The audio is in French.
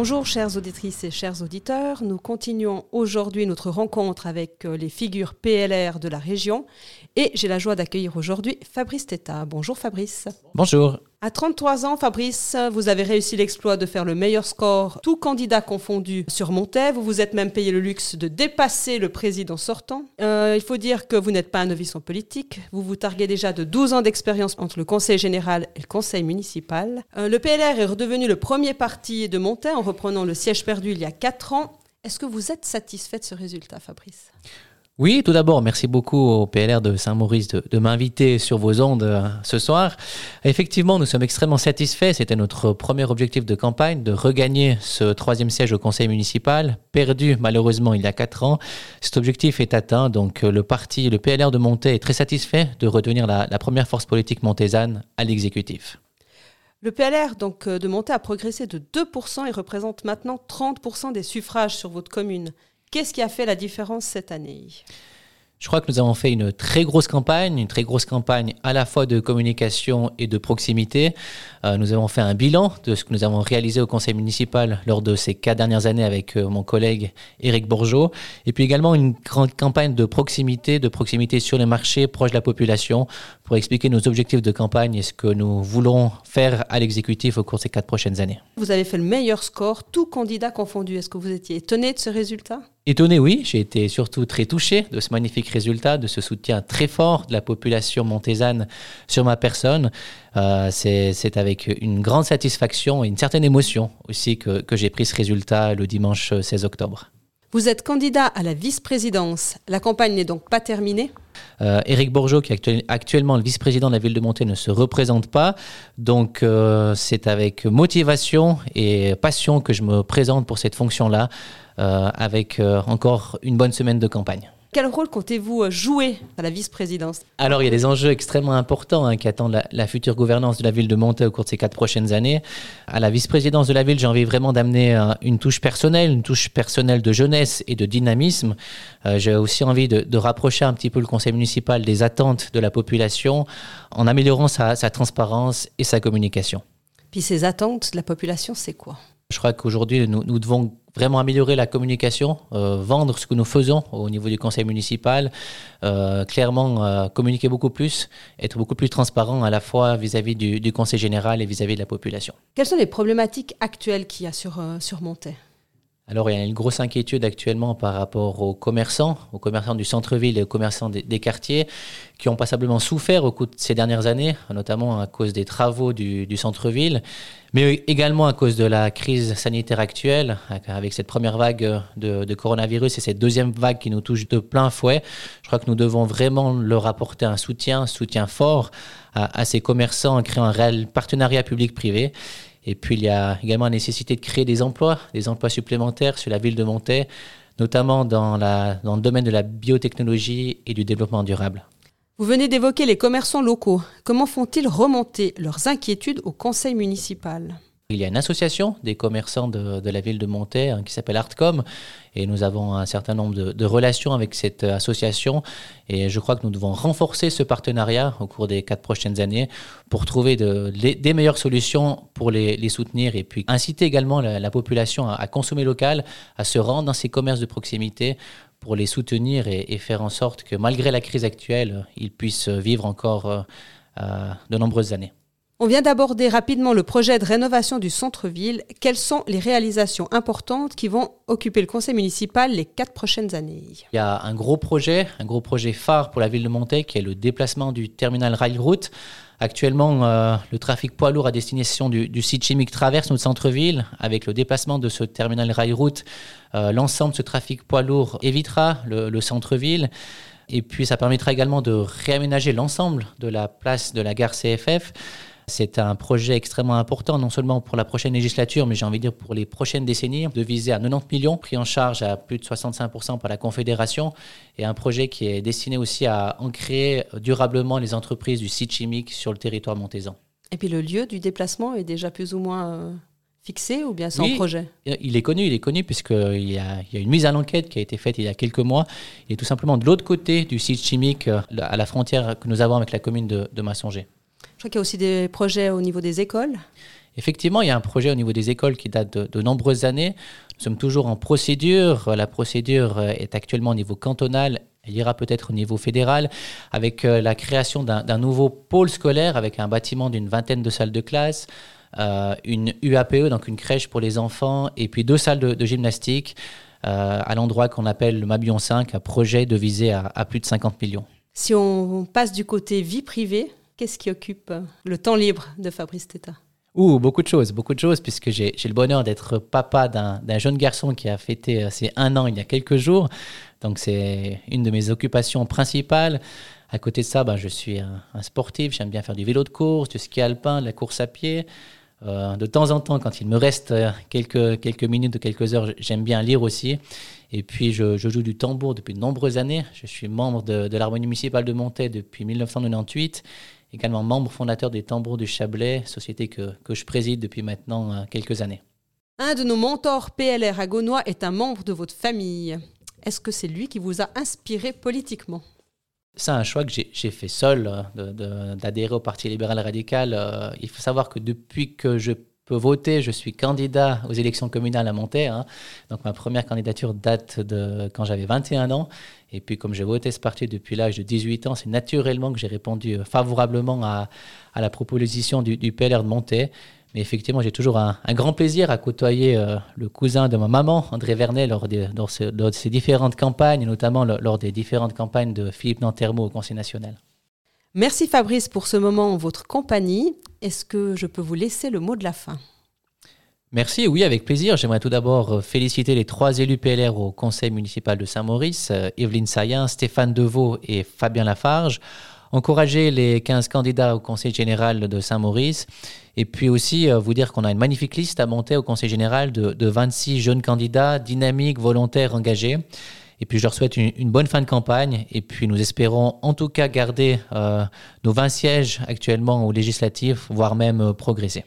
Bonjour chères auditrices et chers auditeurs, nous continuons aujourd'hui notre rencontre avec euh, les figures PLR de la région et j'ai la joie d'accueillir aujourd'hui Fabrice Teta. Bonjour Fabrice. Bonjour. À 33 ans, Fabrice, vous avez réussi l'exploit de faire le meilleur score, tout candidat confondu, sur Montaix. Vous vous êtes même payé le luxe de dépasser le président sortant. Euh, il faut dire que vous n'êtes pas un novice en politique. Vous vous targuez déjà de 12 ans d'expérience entre le conseil général et le conseil municipal. Euh, le PLR est redevenu le premier parti de Montaix en reprenant le siège perdu il y a 4 ans. Est-ce que vous êtes satisfait de ce résultat, Fabrice? Oui, tout d'abord, merci beaucoup au PLR de Saint-Maurice de, m'inviter sur vos ondes euh, ce soir. Effectivement, nous sommes extrêmement satisfaits. C'était notre premier objectif de campagne, de regagner ce troisième siège au conseil municipal, perdu malheureusement il y a quatre ans. Cet objectif est atteint, donc euh, le parti, le PLR de Monté est très satisfait de redevenir la, première force politique montésane à l'exécutif. Le PLR donc, euh, de Monté a progressé de 2% et représente maintenant 30% des suffrages sur votre commune. Qu'est-ce qui a fait la différence cette année? Je crois que nous avons fait une très grosse campagne, une très grosse campagne à la fois de communication et de proximité. Euh, nous avons fait un bilan de ce que nous avons réalisé au conseil municipal lors de ces quatre dernières années avec euh, mon collègue Éric Bourgeot. Et puis également une grande campagne de proximité, de proximité sur les marchés proches de la population pour expliquer nos objectifs de campagne et ce que nous voulons faire à l'exécutif au cours de ces quatre prochaines années. Vous avez fait le meilleur score, tout candidat confondu. Est-ce que vous étiez étonné de ce résultat? Étonné, oui. J'ai été surtout très touché de ce magnifique résultat, de ce soutien très fort de la population montésane sur ma personne. Euh, c'est avec une grande satisfaction et une certaine émotion aussi que, que j'ai pris ce résultat le dimanche 16 octobre. Vous êtes candidat à la vice-présidence. La campagne n'est donc pas terminée euh, Éric Bourgeot, qui est actuellement le vice-président de la ville de Monté, ne se représente pas. Donc euh, c'est avec motivation et passion que je me présente pour cette fonction-là, euh, avec encore une bonne semaine de campagne. Quel rôle comptez-vous euh, jouer à la vice-présidence? Alors, il y a des enjeux extrêmement importants hein, qui attendent la, future gouvernance de la ville de Monté au cours de ces quatre prochaines années. À la vice-présidence de la ville, j'ai envie vraiment d'amener euh, une touche personnelle, une touche personnelle de jeunesse et de dynamisme. Euh, j'ai aussi envie de, rapprocher un petit peu le conseil municipal des attentes de la population en améliorant sa, sa transparence et sa communication. Puis ces attentes de la population, c'est quoi? Je crois qu'aujourd'hui, nous, devons vraiment améliorer la communication, euh, vendre ce que nous faisons au niveau du conseil municipal, euh, clairement euh, communiquer beaucoup plus, être beaucoup plus transparent à la fois vis-à-vis du, conseil général et vis-à-vis de la population. Quelles sont les problématiques actuelles qu'il y a sur, sur Montaix alors, il y a une grosse inquiétude actuellement par rapport aux commerçants, aux commerçants du centre-ville et aux commerçants des, quartiers, qui ont passablement souffert au cours de ces dernières années, notamment à cause des travaux du, centre-ville, mais également à cause de la crise sanitaire actuelle, avec cette première vague de, coronavirus et cette deuxième vague qui nous touche de plein fouet. Je crois que nous devons vraiment leur apporter un soutien, un soutien fort à, à ces commerçants en créant un réel partenariat public-privé. Et puis, il y a également la nécessité de créer des emplois, des emplois supplémentaires sur la ville de Montaix, notamment dans le domaine de la biotechnologie et du développement durable. Vous venez d'évoquer les commerçants locaux. Comment font-ils remonter leurs inquiétudes au conseil municipal? Il y a une association des commerçants de, la ville de Montaix hein, qui s'appelle Artcom et nous avons un certain nombre de, relations avec cette association et je crois que nous devons renforcer ce partenariat au cours des quatre prochaines années pour trouver des meilleures solutions pour les, soutenir et puis inciter également la, population à, consommer local, à se rendre dans ces commerces de proximité pour les soutenir et, faire en sorte que malgré la crise actuelle, ils puissent vivre encore euh, euh, de nombreuses années. On vient d'aborder rapidement le projet de rénovation du centre-ville. Quelles sont les réalisations importantes qui vont occuper le conseil municipal les quatre prochaines années? Il y a un gros projet, un gros projet phare pour la ville de Montaigne, qui est le déplacement du terminal rail-route. Actuellement, euh, le trafic poids lourd à destination du, site chimique traverse notre centre-ville. Avec le déplacement de ce terminal rail-route, euh, l'ensemble de ce trafic poids lourd évitera le centre-ville. Et puis, ça permettra également de réaménager l'ensemble de la place de la gare CFF. C'est un projet extrêmement important, non seulement pour la prochaine législature, mais j'ai envie de dire pour les prochaines décennies, de viser à 90 millions, pris en charge à plus de 65% par la Confédération, et un projet qui est destiné aussi à ancrer durablement les entreprises du site chimique sur le territoire montaisan. Et puis le lieu du déplacement est déjà plus ou moins euh, fixé ou bien sans oui, projet? Il est connu, il est connu puisqu'il y a, il y a une mise à l'enquête qui a été faite il y a quelques mois. Il est tout simplement de l'autre côté du site chimique, euh, à la frontière que nous avons avec la commune de, de Massonger. Je crois qu'il y a aussi des projets au niveau des écoles. Effectivement, il y a un projet au niveau des écoles qui date de, nombreuses années. Nous sommes toujours en procédure. La procédure euh, est actuellement au niveau cantonal. Elle ira peut-être au niveau fédéral avec euh, la création d'un nouveau pôle scolaire avec un bâtiment d'une vingtaine de salles de classe, euh, une UAPE, donc une crèche pour les enfants, et puis deux salles de, gymnastique à l'endroit qu'on appelle le Mabillon 5, un projet de viser à, à plus de 50 millions. Si on passe du côté vie privée, qu'est-ce qui occupe le temps libre de Fabrice Teta? Ouh, beaucoup de choses, beaucoup de choses, puisque j'ai le bonheur d'être papa d'un jeune garçon qui a fêté euh, ses un an il y a quelques jours. Donc c'est une de mes occupations principales. À côté de ça, ben, je suis un, sportif, j'aime bien faire du vélo de course, du ski alpin, de la course à pied. Euh, de temps en temps, quand il me reste euh, quelques, quelques minutes ou quelques heures, j'aime bien lire aussi. Et puis, je, joue du tambour depuis de nombreuses années. Je suis membre de, de l'harmonie municipale de Montaix depuis 1998 également membre fondateur des Tambours du Chablais, société que, que je préside depuis maintenant euh, quelques années. Un de nos mentors PLR à Gaunois est un membre de votre famille. Est-ce que c'est lui qui vous a inspiré politiquement? C'est un choix que j'ai fait seul euh, d'adhérer au Parti libéral radical. Euh, il faut savoir que depuis que je peux voter, je suis candidat aux élections communales à Montaix. Hein. Donc ma première candidature date de quand j'avais 21 ans. Et puis, comme j'ai voté ce parti depuis l'âge de 18 ans, c'est naturellement que j'ai répondu euh, favorablement à, la proposition du, PLR de Monté. Mais effectivement, j'ai toujours un, grand plaisir à côtoyer euh, le cousin de ma maman, André Vernet, lors, de ses différentes campagnes, notamment lors des différentes campagnes de Philippe Nantermo au Conseil national. Merci Fabrice pour ce moment en votre compagnie. Est-ce que je peux vous laisser le mot de la fin? Merci, oui, avec plaisir. J'aimerais tout d'abord euh, féliciter les trois élus PLR au conseil municipal de Saint-Maurice, euh, Evelyne Sayen, Stéphane Deveau et Fabien Lafarge. Encourager les 15 candidats au conseil général de Saint-Maurice. Et puis aussi euh, vous dire qu'on a une magnifique liste à monter au conseil général de, 26 jeunes candidats dynamiques, volontaires, engagés. Et puis je leur souhaite une, bonne fin de campagne. Et puis nous espérons en tout cas garder nos 20 sièges actuellement aux législatives, voire même progresser.